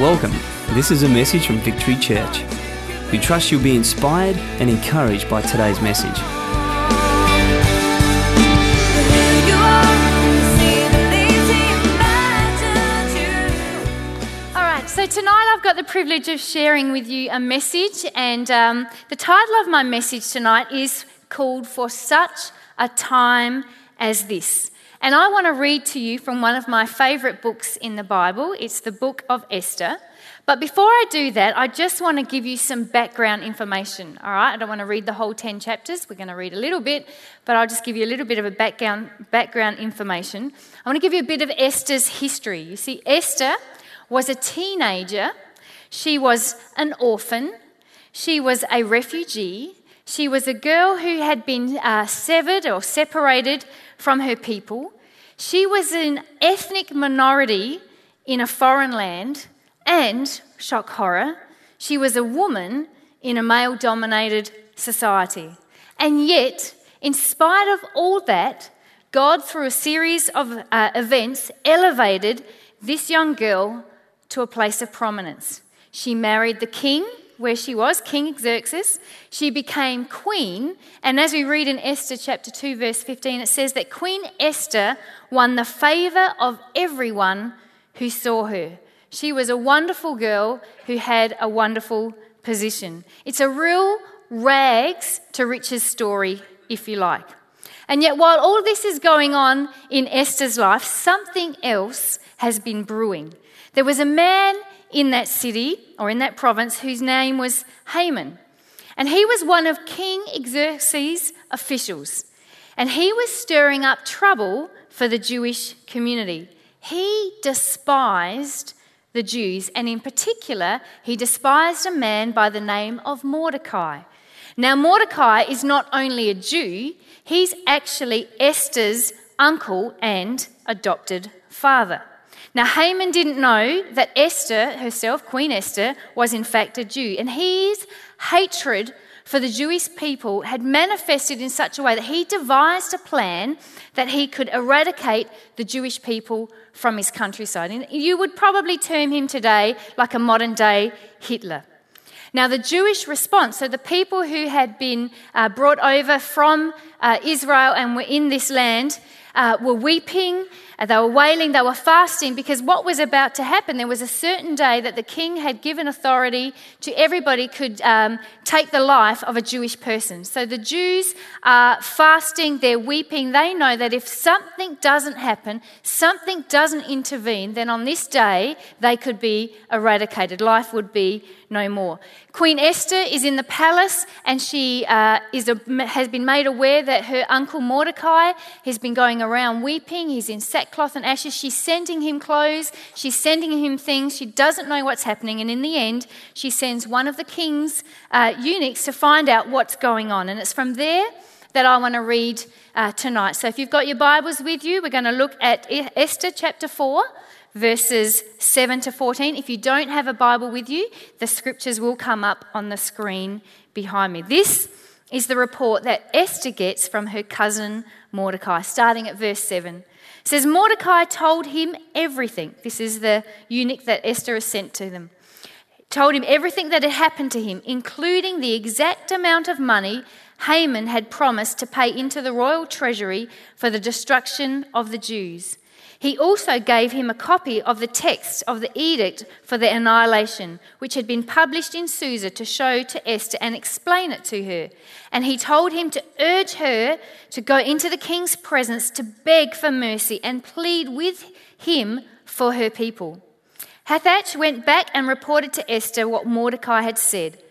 Welcome. This is a message from Victory Church. We trust you'll be inspired and encouraged by today's message. All right, so tonight I've got the privilege of sharing with you a message, and um, the title of my message tonight is called For Such a Time as This. And I want to read to you from one of my favourite books in the Bible. It's the book of Esther. But before I do that, I just want to give you some background information. All right, I don't want to read the whole 10 chapters. We're going to read a little bit, but I'll just give you a little bit of a background, background information. I want to give you a bit of Esther's history. You see, Esther was a teenager, she was an orphan, she was a refugee, she was a girl who had been uh, severed or separated from her people. She was an ethnic minority in a foreign land, and, shock horror, she was a woman in a male dominated society. And yet, in spite of all that, God, through a series of uh, events, elevated this young girl to a place of prominence. She married the king where she was, King Xerxes. She became queen. And as we read in Esther chapter 2, verse 15, it says that Queen Esther won the favor of everyone who saw her. She was a wonderful girl who had a wonderful position. It's a real rags to riches story, if you like. And yet, while all this is going on in Esther's life, something else has been brewing. There was a man in that city or in that province whose name was Haman. And he was one of King Xerxes' officials. And he was stirring up trouble for the Jewish community. He despised the Jews, and in particular, he despised a man by the name of Mordecai. Now, Mordecai is not only a Jew, he's actually Esther's uncle and adopted father. Now, Haman didn't know that Esther herself, Queen Esther, was in fact a Jew, and his hatred for the Jewish people had manifested in such a way that he devised a plan that he could eradicate the Jewish people from his countryside. And you would probably term him today like a modern day Hitler. Now, the Jewish response, so the people who had been uh, brought over from uh, Israel and were in this land, uh, were weeping, uh, they were wailing, they were fasting because what was about to happen, there was a certain day that the king had given authority to everybody could um, take the life of a Jewish person. So the Jews are fasting, they're weeping, they know that if something doesn't happen, something doesn't intervene, then on this day they could be eradicated. Life would be no more. Queen Esther is in the palace and she uh, is a, has been made aware that her uncle Mordecai has been going around weeping. He's in sackcloth and ashes. She's sending him clothes, she's sending him things. She doesn't know what's happening. And in the end, she sends one of the king's uh, eunuchs to find out what's going on. And it's from there that I want to read uh, tonight. So if you've got your Bibles with you, we're going to look at Esther chapter 4 verses 7 to 14. If you don't have a Bible with you, the scriptures will come up on the screen behind me. This is the report that Esther gets from her cousin Mordecai, starting at verse 7. It says, Mordecai told him everything. This is the eunuch that Esther has sent to them. Told him everything that had happened to him, including the exact amount of money Haman had promised to pay into the royal treasury for the destruction of the Jews. He also gave him a copy of the text of the edict for the annihilation, which had been published in Susa to show to Esther and explain it to her. And he told him to urge her to go into the king's presence to beg for mercy and plead with him for her people. Hathach went back and reported to Esther what Mordecai had said.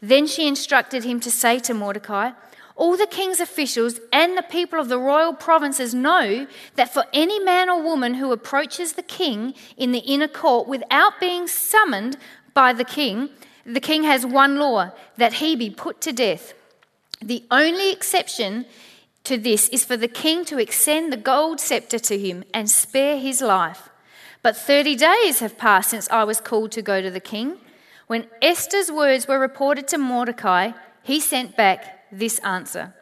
Then she instructed him to say to Mordecai, all the king's officials and the people of the royal provinces know that for any man or woman who approaches the king in the inner court without being summoned by the king, the king has one law that he be put to death. The only exception to this is for the king to extend the gold scepter to him and spare his life. But 30 days have passed since I was called to go to the king. When Esther's words were reported to Mordecai, he sent back this answer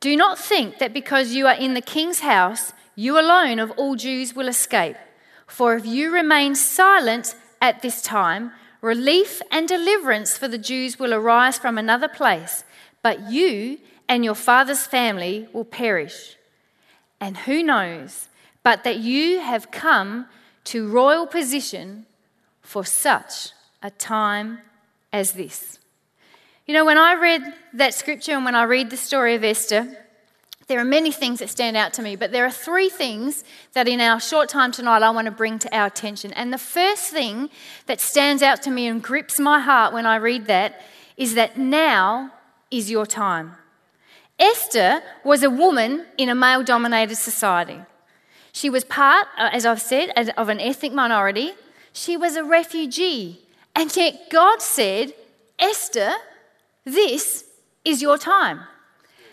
Do not think that because you are in the king's house, you alone of all Jews will escape. For if you remain silent at this time, relief and deliverance for the Jews will arise from another place, but you and your father's family will perish. And who knows but that you have come to royal position for such a time as this? You know, when I read that scripture and when I read the story of Esther, there are many things that stand out to me, but there are three things that in our short time tonight I want to bring to our attention. And the first thing that stands out to me and grips my heart when I read that is that now is your time. Esther was a woman in a male dominated society. She was part, uh, as I've said, of an ethnic minority. She was a refugee. And yet God said, Esther, this is your time.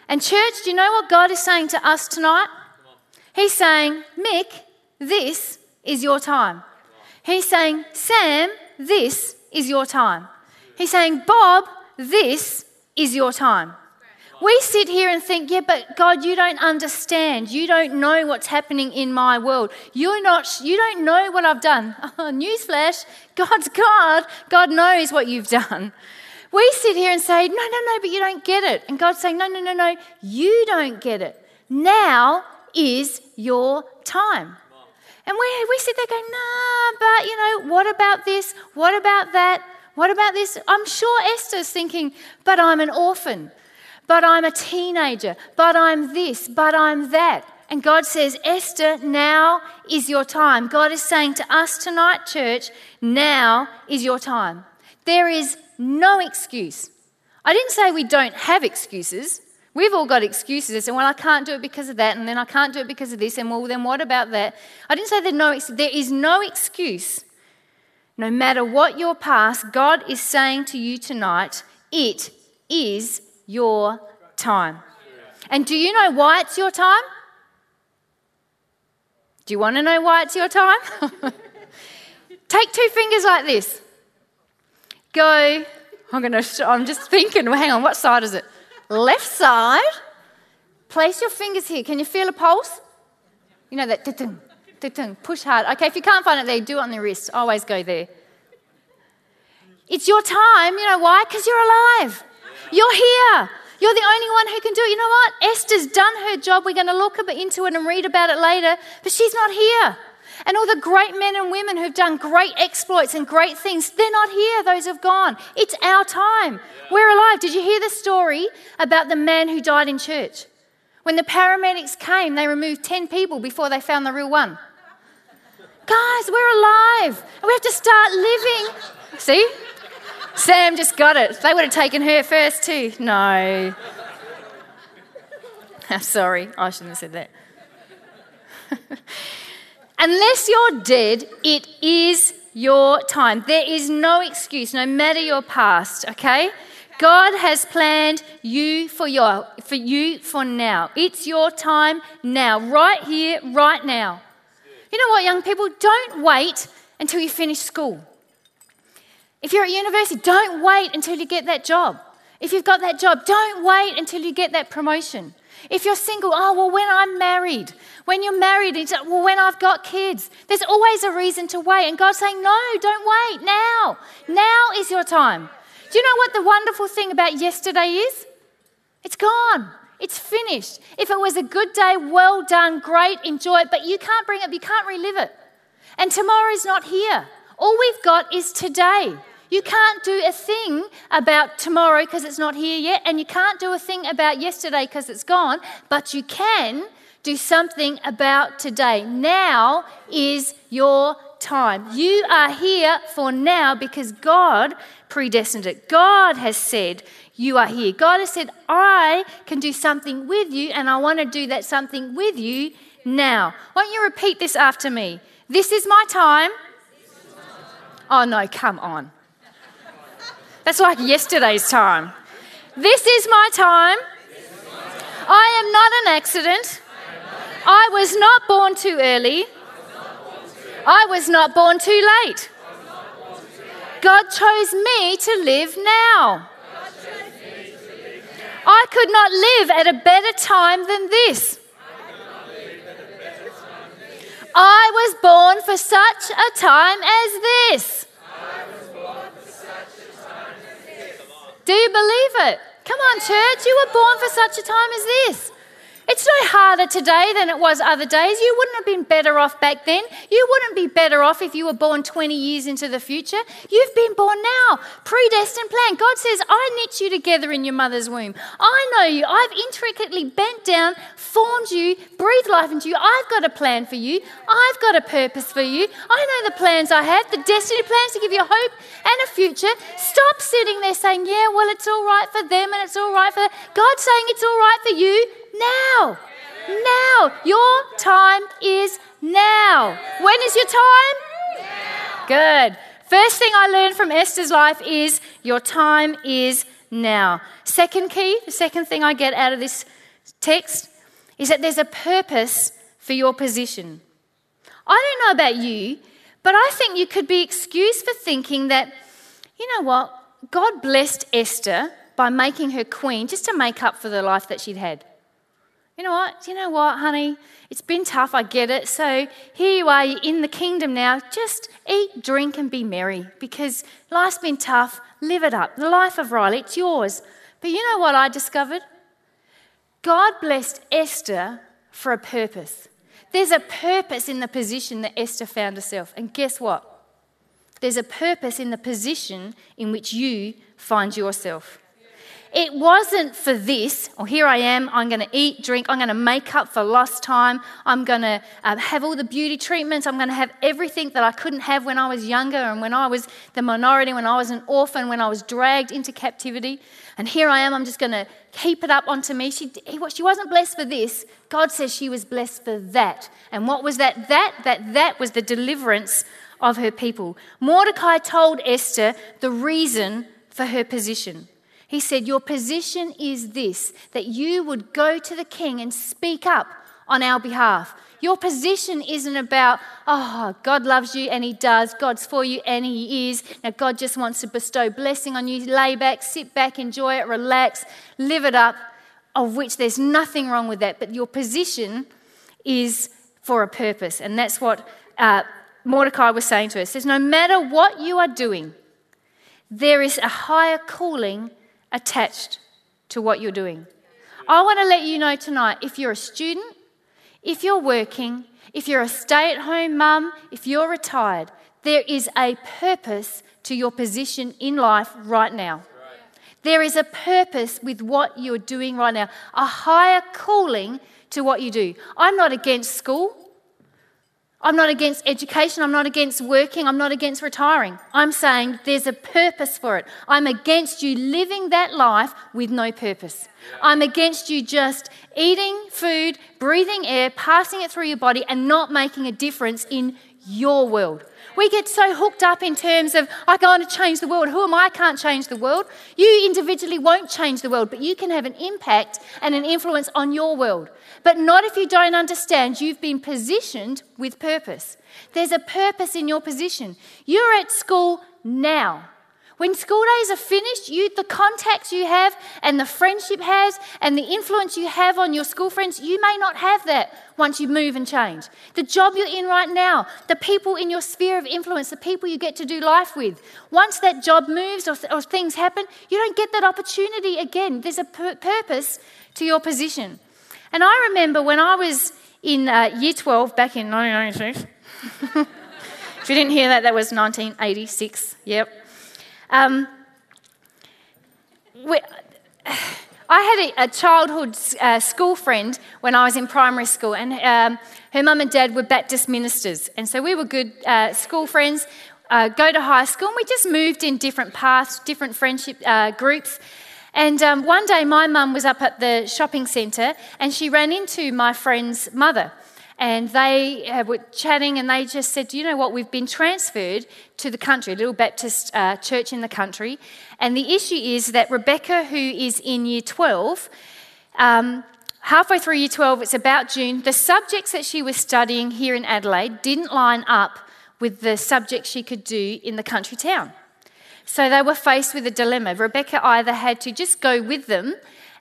And, church, do you know what God is saying to us tonight? He's saying, Mick, this is your time. He's saying, Sam, this is your time. He's saying, Bob, this is your time. We sit here and think, yeah, but God, you don't understand. You don't know what's happening in my world. You're not, you don't know what I've done. Newsflash, God's God. God knows what you've done. We sit here and say, no, no, no, but you don't get it. And God's saying, no, no, no, no, you don't get it. Now is your time. And we, we sit there going, nah, but you know, what about this? What about that? What about this? I'm sure Esther's thinking, but I'm an orphan but I'm a teenager, but I'm this, but I'm that. And God says, Esther, now is your time. God is saying to us tonight, church, now is your time. There is no excuse. I didn't say we don't have excuses. We've all got excuses. And well, I can't do it because of that, and then I can't do it because of this, and well, then what about that? I didn't say there, no, there is no excuse. No matter what your past, God is saying to you tonight, it is your time. And do you know why it's your time? Do you want to know why it's your time? Take two fingers like this. Go. I'm going to. I'm just thinking. Well, hang on. What side is it? Left side. Place your fingers here. Can you feel a pulse? You know that. Push hard. Okay. If you can't find it there, do it on the wrist. Always go there. It's your time. You know why? Because you're alive. You're here. You're the only one who can do it. You know what? Esther's done her job. We're going to look into it and read about it later, but she's not here. And all the great men and women who've done great exploits and great things, they're not here. Those have gone. It's our time. We're alive. Did you hear the story about the man who died in church? When the paramedics came, they removed 10 people before they found the real one. Guys, we're alive. We have to start living. See? Sam just got it. They would have taken her first too. No. I'm sorry, I shouldn't have said that. Unless you're dead, it is your time. There is no excuse, no matter your past, okay? God has planned you for your for you for now. It's your time now, right here, right now. You know what, young people? Don't wait until you finish school. If you're at university, don't wait until you get that job. If you've got that job, don't wait until you get that promotion. If you're single, oh, well, when I'm married. When you're married, and it's, well, when I've got kids. There's always a reason to wait. And God's saying, no, don't wait. Now. Now is your time. Do you know what the wonderful thing about yesterday is? It's gone. It's finished. If it was a good day, well done, great, enjoy it, but you can't bring it, you can't relive it. And tomorrow's not here. All we've got is today. You can't do a thing about tomorrow because it's not here yet, and you can't do a thing about yesterday because it's gone, but you can do something about today. Now is your time. You are here for now because God predestined it. God has said, You are here. God has said, I can do something with you, and I want to do that something with you now. Why don't you repeat this after me? This is my time. Oh, no, come on. That's like yesterday's time. This is my time. I am not an accident. I was not born too early. I was not born too late. God chose me to live now. I could not live at a better time than this. I was born for such a time as this. Do you believe it? Come on, church, you were born for such a time as this. It's no harder today than it was other days. You wouldn't have been better off back then. You wouldn't be better off if you were born 20 years into the future. You've been born now, predestined plan. God says, I knit you together in your mother's womb. I know you. I've intricately bent down, formed you, breathed life into you. I've got a plan for you. I've got a purpose for you. I know the plans I have, the destiny plans to give you hope and a future. Stop sitting there saying, Yeah, well, it's all right for them and it's all right for them. God's saying it's all right for you now. Now. Your time is now. When is your time? Good. First thing I learned from Esther's life is your time is now. Second key, the second thing I get out of this text is that there's a purpose for your position. I don't know about you, but I think you could be excused for thinking that, you know what, God blessed Esther by making her queen just to make up for the life that she'd had you know what? You know what, honey? It's been tough, I get it. So here you are, you're in the kingdom now. Just eat, drink, and be merry because life's been tough. Live it up. The life of Riley, it's yours. But you know what I discovered? God blessed Esther for a purpose. There's a purpose in the position that Esther found herself. And guess what? There's a purpose in the position in which you find yourself. It wasn't for this, or here I am, I'm going to eat, drink, I'm going to make up for lost time, I'm going to um, have all the beauty treatments, I'm going to have everything that I couldn't have when I was younger and when I was the minority, when I was an orphan, when I was dragged into captivity. And here I am, I'm just going to keep it up onto me. She, she wasn't blessed for this. God says she was blessed for that. And what was that? That, that, that was the deliverance of her people. Mordecai told Esther the reason for her position. He said, Your position is this that you would go to the king and speak up on our behalf. Your position isn't about, oh, God loves you and He does. God's for you and He is. Now, God just wants to bestow blessing on you. Lay back, sit back, enjoy it, relax, live it up, of which there's nothing wrong with that. But your position is for a purpose. And that's what uh, Mordecai was saying to us. It Says, no matter what you are doing, there is a higher calling attached to what you're doing. I want to let you know tonight if you're a student, if you're working, if you're a stay at home mum, if you're retired, there is a purpose to your position in life right now. There is a purpose with what you're doing right now, a higher calling to what you do. I'm not against school. I'm not against education. I'm not against working. I'm not against retiring. I'm saying there's a purpose for it. I'm against you living that life with no purpose. I'm against you just eating food, breathing air, passing it through your body, and not making a difference in your world. We get so hooked up in terms of, I want to change the world. Who am I? I can't change the world. You individually won't change the world, but you can have an impact and an influence on your world. But not if you don't understand you've been positioned with purpose. There's a purpose in your position. You're at school now. When school days are finished, you, the contacts you have and the friendship has and the influence you have on your school friends, you may not have that once you move and change. The job you're in right now, the people in your sphere of influence, the people you get to do life with, once that job moves or, or things happen, you don't get that opportunity again. There's a pur- purpose to your position. And I remember when I was in uh, year 12 back in 1996. if you didn't hear that, that was 1986. Yep. Um, we, I had a, a childhood uh, school friend when I was in primary school, and um, her mum and dad were Baptist ministers. And so we were good uh, school friends, uh, go to high school, and we just moved in different paths, different friendship uh, groups. And um, one day, my mum was up at the shopping centre and she ran into my friend's mother and they uh, were chatting and they just said, Do you know what? We've been transferred to the country, a little Baptist uh, church in the country. And the issue is that Rebecca, who is in year 12, um, halfway through year 12, it's about June, the subjects that she was studying here in Adelaide didn't line up with the subjects she could do in the country town. So they were faced with a dilemma. Rebecca either had to just go with them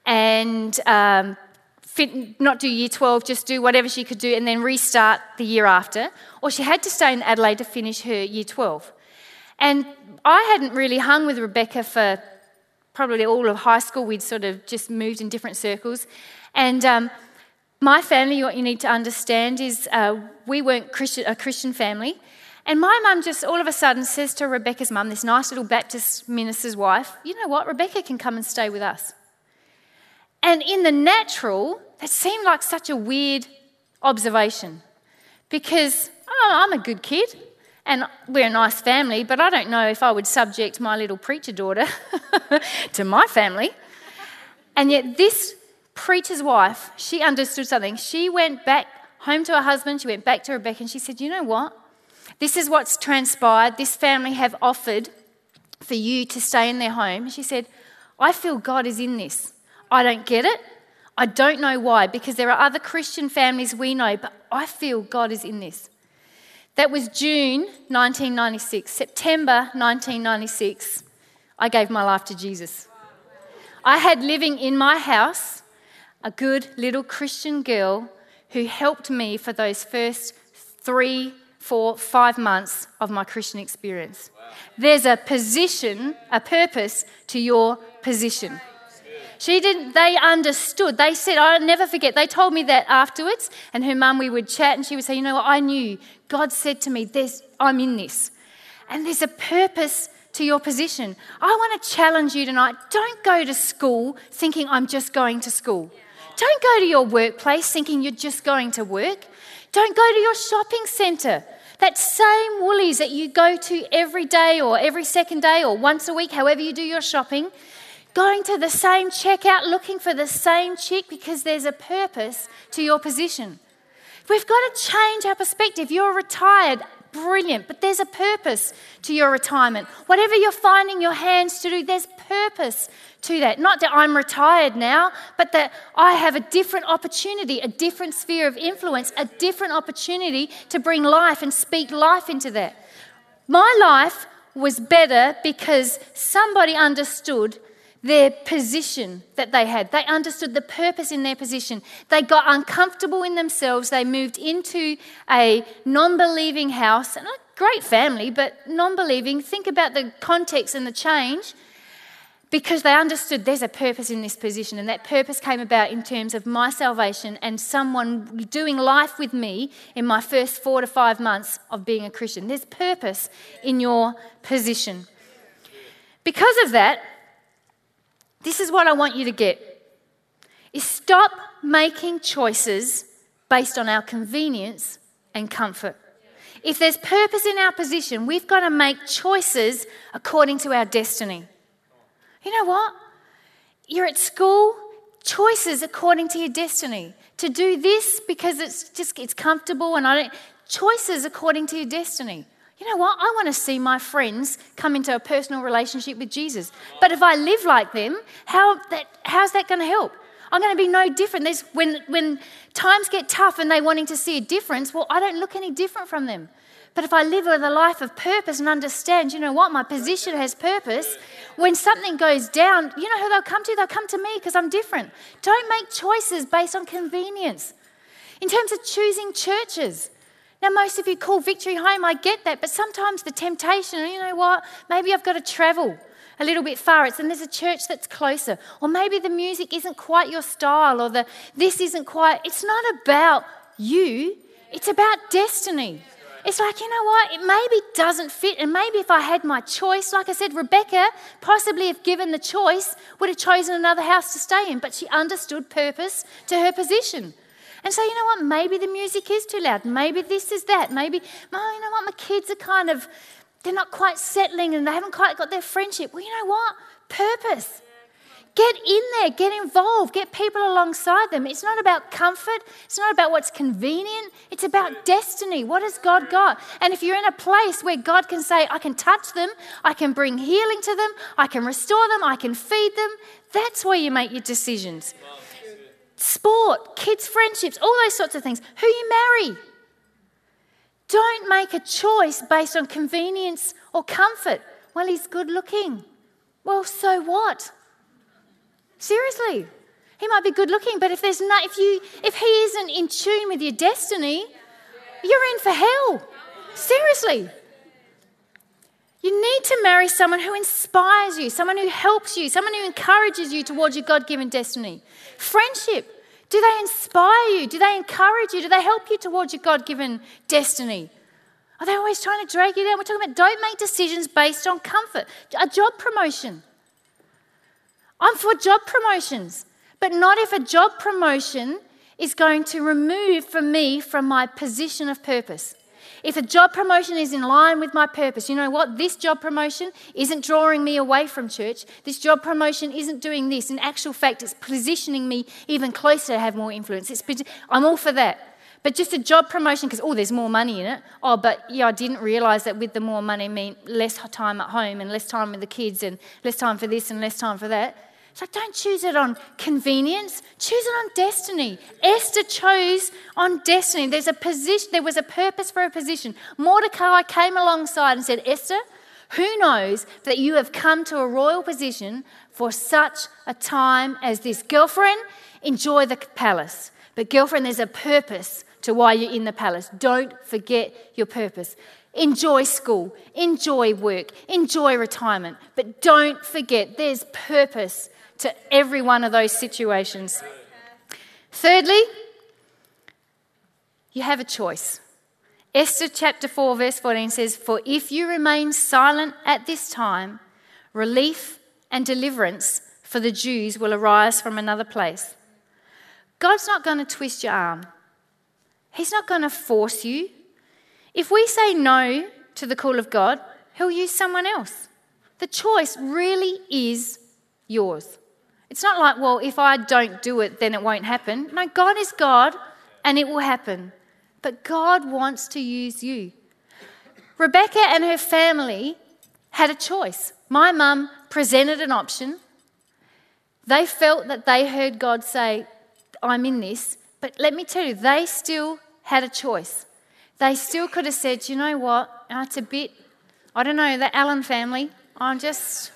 and um, fit, not do year 12, just do whatever she could do and then restart the year after, or she had to stay in Adelaide to finish her year 12. And I hadn't really hung with Rebecca for probably all of high school. We'd sort of just moved in different circles. And um, my family, what you need to understand is uh, we weren't a Christian family. And my mum just all of a sudden says to Rebecca's mum, this nice little Baptist minister's wife, you know what, Rebecca can come and stay with us. And in the natural, that seemed like such a weird observation because oh, I'm a good kid and we're a nice family, but I don't know if I would subject my little preacher daughter to my family. And yet, this preacher's wife, she understood something. She went back home to her husband, she went back to Rebecca, and she said, You know what? This is what's transpired. This family have offered for you to stay in their home. She said, I feel God is in this. I don't get it. I don't know why, because there are other Christian families we know, but I feel God is in this. That was June 1996. September 1996, I gave my life to Jesus. I had living in my house a good little Christian girl who helped me for those first three, four, five months of my Christian experience. There's a position, a purpose to your position. She didn't, they understood. They said, I'll never forget. They told me that afterwards, and her mum, we would chat, and she would say, You know what? I knew. God said to me, There's, I'm in this. And there's a purpose to your position. I want to challenge you tonight. Don't go to school thinking I'm just going to school. Don't go to your workplace thinking you're just going to work. Don't go to your shopping centre. That same Woolies that you go to every day or every second day or once a week, however you do your shopping, going to the same checkout looking for the same chick because there's a purpose to your position. We've got to change our perspective. You're retired, brilliant, but there's a purpose to your retirement. Whatever you're finding your hands to do, there's purpose to that. Not that I'm retired now, but that I have a different opportunity, a different sphere of influence, a different opportunity to bring life and speak life into that. My life was better because somebody understood their position that they had. They understood the purpose in their position. They got uncomfortable in themselves. They moved into a non believing house, and a great family, but non believing. Think about the context and the change because they understood there's a purpose in this position, and that purpose came about in terms of my salvation and someone doing life with me in my first four to five months of being a Christian. There's purpose in your position. Because of that, this is what I want you to get is stop making choices based on our convenience and comfort. If there's purpose in our position, we've got to make choices according to our destiny. You know what? You're at school, choices according to your destiny. To do this because it's just it's comfortable and I don't choices according to your destiny you know what? I want to see my friends come into a personal relationship with Jesus. But if I live like them, how that, how's that going to help? I'm going to be no different. There's, when, when times get tough and they're wanting to see a difference, well, I don't look any different from them. But if I live with a life of purpose and understand, you know what, my position has purpose, when something goes down, you know who they'll come to? They'll come to me because I'm different. Don't make choices based on convenience. In terms of choosing churches, now, most of you call victory home, I get that, but sometimes the temptation, you know what? Maybe I've got to travel a little bit far. It's, and there's a church that's closer. Or maybe the music isn't quite your style, or the this isn't quite. It's not about you, it's about destiny. It's like, you know what? It maybe doesn't fit. And maybe if I had my choice, like I said, Rebecca, possibly if given the choice, would have chosen another house to stay in. But she understood purpose to her position. And so, you know what? Maybe the music is too loud. Maybe this is that. Maybe, oh, you know what? My kids are kind of, they're not quite settling and they haven't quite got their friendship. Well, you know what? Purpose. Get in there, get involved, get people alongside them. It's not about comfort, it's not about what's convenient, it's about destiny. What has God got? And if you're in a place where God can say, I can touch them, I can bring healing to them, I can restore them, I can feed them, that's where you make your decisions sport, kids' friendships, all those sorts of things. Who you marry. Don't make a choice based on convenience or comfort. Well, he's good looking. Well, so what? Seriously. He might be good looking, but if there's no, if you if he isn't in tune with your destiny, you're in for hell. Seriously. You need to marry someone who inspires you, someone who helps you, someone who encourages you towards your God given destiny. Friendship. Do they inspire you? Do they encourage you? Do they help you towards your God given destiny? Are they always trying to drag you down? We're talking about don't make decisions based on comfort. A job promotion. I'm for job promotions, but not if a job promotion is going to remove from me from my position of purpose. If a job promotion is in line with my purpose, you know what? This job promotion isn't drawing me away from church. This job promotion isn't doing this. In actual fact, it's positioning me even closer to have more influence. It's, I'm all for that. But just a job promotion because, oh, there's more money in it. Oh, but yeah, I didn't realise that with the more money meant less time at home and less time with the kids and less time for this and less time for that. So don't choose it on convenience, choose it on destiny. Esther chose on destiny. There's a position, there was a purpose for a position. Mordecai came alongside and said, Esther, who knows that you have come to a royal position for such a time as this? Girlfriend, enjoy the palace. But, girlfriend, there's a purpose to why you're in the palace. Don't forget your purpose. Enjoy school, enjoy work, enjoy retirement, but don't forget there's purpose to every one of those situations. Thirdly, you have a choice. Esther chapter 4, verse 14 says, For if you remain silent at this time, relief and deliverance for the Jews will arise from another place. God's not going to twist your arm, He's not going to force you. If we say no to the call of God, He'll use someone else. The choice really is yours. It's not like, well, if I don't do it, then it won't happen. No, God is God and it will happen. But God wants to use you. Rebecca and her family had a choice. My mum presented an option. They felt that they heard God say, I'm in this. But let me tell you, they still had a choice. They still could have said, you know what, it's a bit, I don't know, the Allen family, I'm just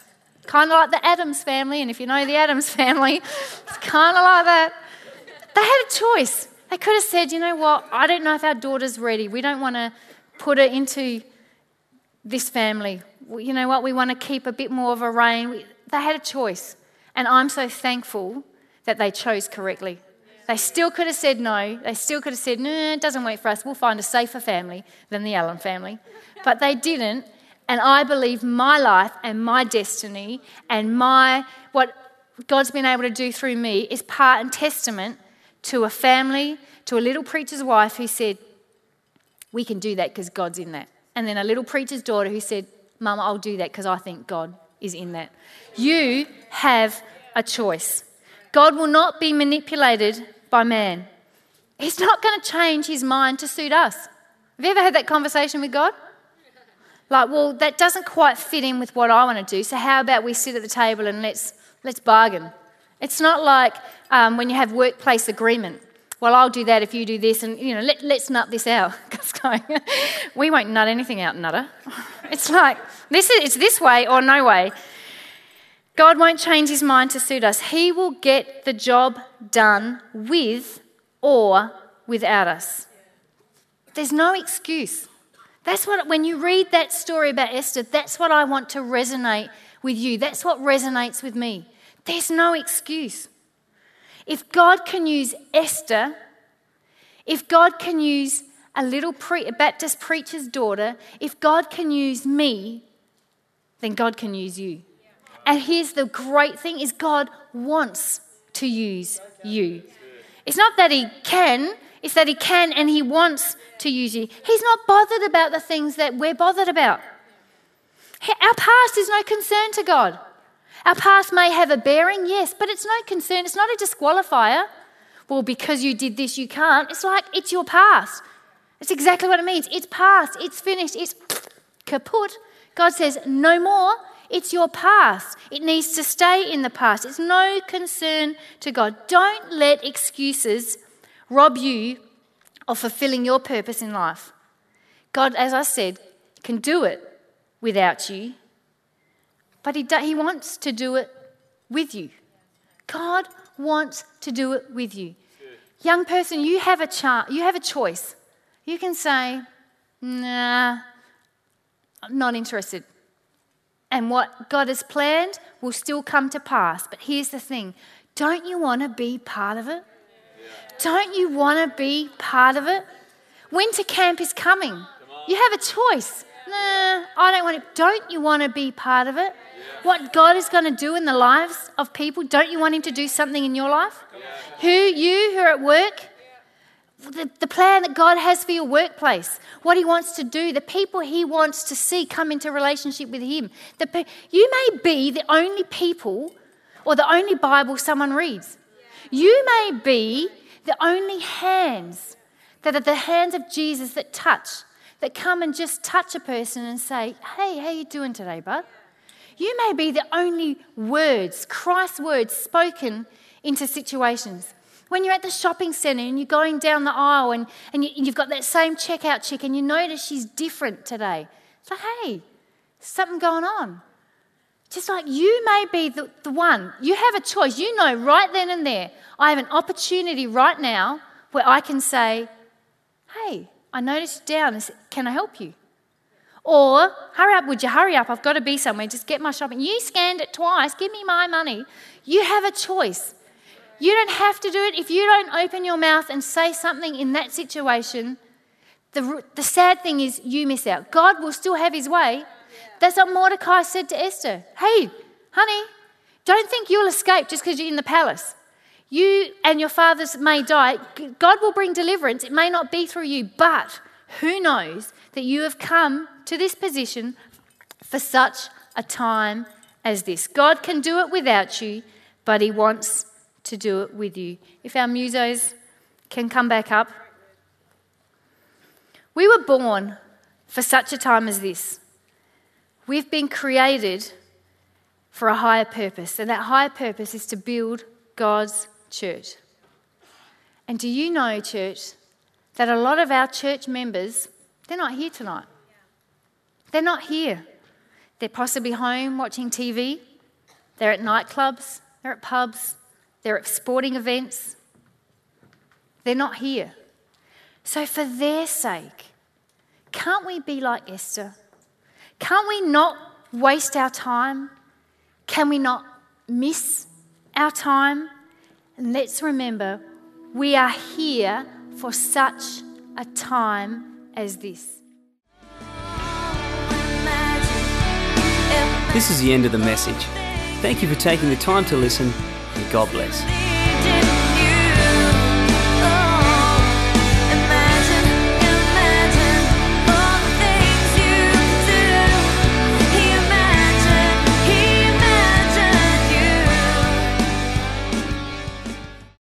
Kind of like the Addams family, and if you know the Addams family, it's kind of like that. They had a choice. They could have said, you know what, I don't know if our daughter's ready. We don't want to put her into this family. You know what, we want to keep a bit more of a rein. They had a choice. And I'm so thankful that they chose correctly. They still could have said no. They still could have said, no, it doesn't work for us. We'll find a safer family than the Allen family. But they didn't. And I believe my life and my destiny and my what God's been able to do through me is part and testament to a family, to a little preacher's wife who said, We can do that because God's in that. And then a little preacher's daughter who said, Mum, I'll do that because I think God is in that. You have a choice. God will not be manipulated by man. He's not going to change his mind to suit us. Have you ever had that conversation with God? Like, well, that doesn't quite fit in with what I want to do, so how about we sit at the table and let's, let's bargain? It's not like um, when you have workplace agreement. Well, I'll do that if you do this, and you know, let, let's nut this out. we won't nut anything out, nutter. It's like this is it's this way or no way. God won't change his mind to suit us. He will get the job done with or without us. There's no excuse. That's what, when you read that story about Esther, that's what I want to resonate with you. That's what resonates with me. There's no excuse. If God can use Esther, if God can use a little pre- a Baptist preacher's daughter, if God can use me, then God can use you. And here's the great thing is God wants to use you. It's not that he can, it's that He can and He wants to use you. He's not bothered about the things that we're bothered about. Our past is no concern to God. Our past may have a bearing, yes, but it's no concern. It's not a disqualifier. Well, because you did this, you can't. It's like it's your past. It's exactly what it means. It's past, it's finished, it's kaput. God says, no more. It's your past. It needs to stay in the past. It's no concern to God. Don't let excuses rob you of fulfilling your purpose in life. God, as I said, can do it without you, but He, do, he wants to do it with you. God wants to do it with you. Young person, you have a chance, you have a choice. You can say, nah, I'm not interested. And what God has planned will still come to pass. But here's the thing don't you want to be part of it? Don't you want to be part of it? Winter camp is coming. You have a choice. Nah, I don't want to. Don't you want to be part of it? What God is going to do in the lives of people, don't you want Him to do something in your life? Who, you who are at work, the, the plan that God has for your workplace, what He wants to do, the people He wants to see come into relationship with Him. The, you may be the only people or the only Bible someone reads. You may be the only hands that are the hands of Jesus that touch, that come and just touch a person and say, "Hey, how you doing today, bud?" You may be the only words, Christ's words spoken into situations. When you're at the shopping centre and you're going down the aisle and, and you, have got that same checkout chick and you notice she's different today. It's like, hey, something going on. Just like you may be the, the one, you have a choice. You know right then and there, I have an opportunity right now where I can say, hey, I noticed you down. Can I help you? Or, hurry up, would you hurry up? I've got to be somewhere. Just get my shopping. You scanned it twice. Give me my money. You have a choice. You don't have to do it. If you don't open your mouth and say something in that situation, the, the sad thing is you miss out. God will still have his way. That's what Mordecai said to Esther. Hey, honey, don't think you'll escape just because you're in the palace. You and your fathers may die. God will bring deliverance. It may not be through you, but who knows that you have come to this position for such a time as this. God can do it without you, but He wants to do it with you. If our musos can come back up. We were born for such a time as this. We've been created for a higher purpose, and that higher purpose is to build God's church. And do you know, church, that a lot of our church members, they're not here tonight. They're not here. They're possibly home watching TV, they're at nightclubs, they're at pubs, they're at sporting events. They're not here. So, for their sake, can't we be like Esther? Can't we not waste our time? Can we not miss our time? And let's remember, we are here for such a time as this. This is the end of the message. Thank you for taking the time to listen and God bless.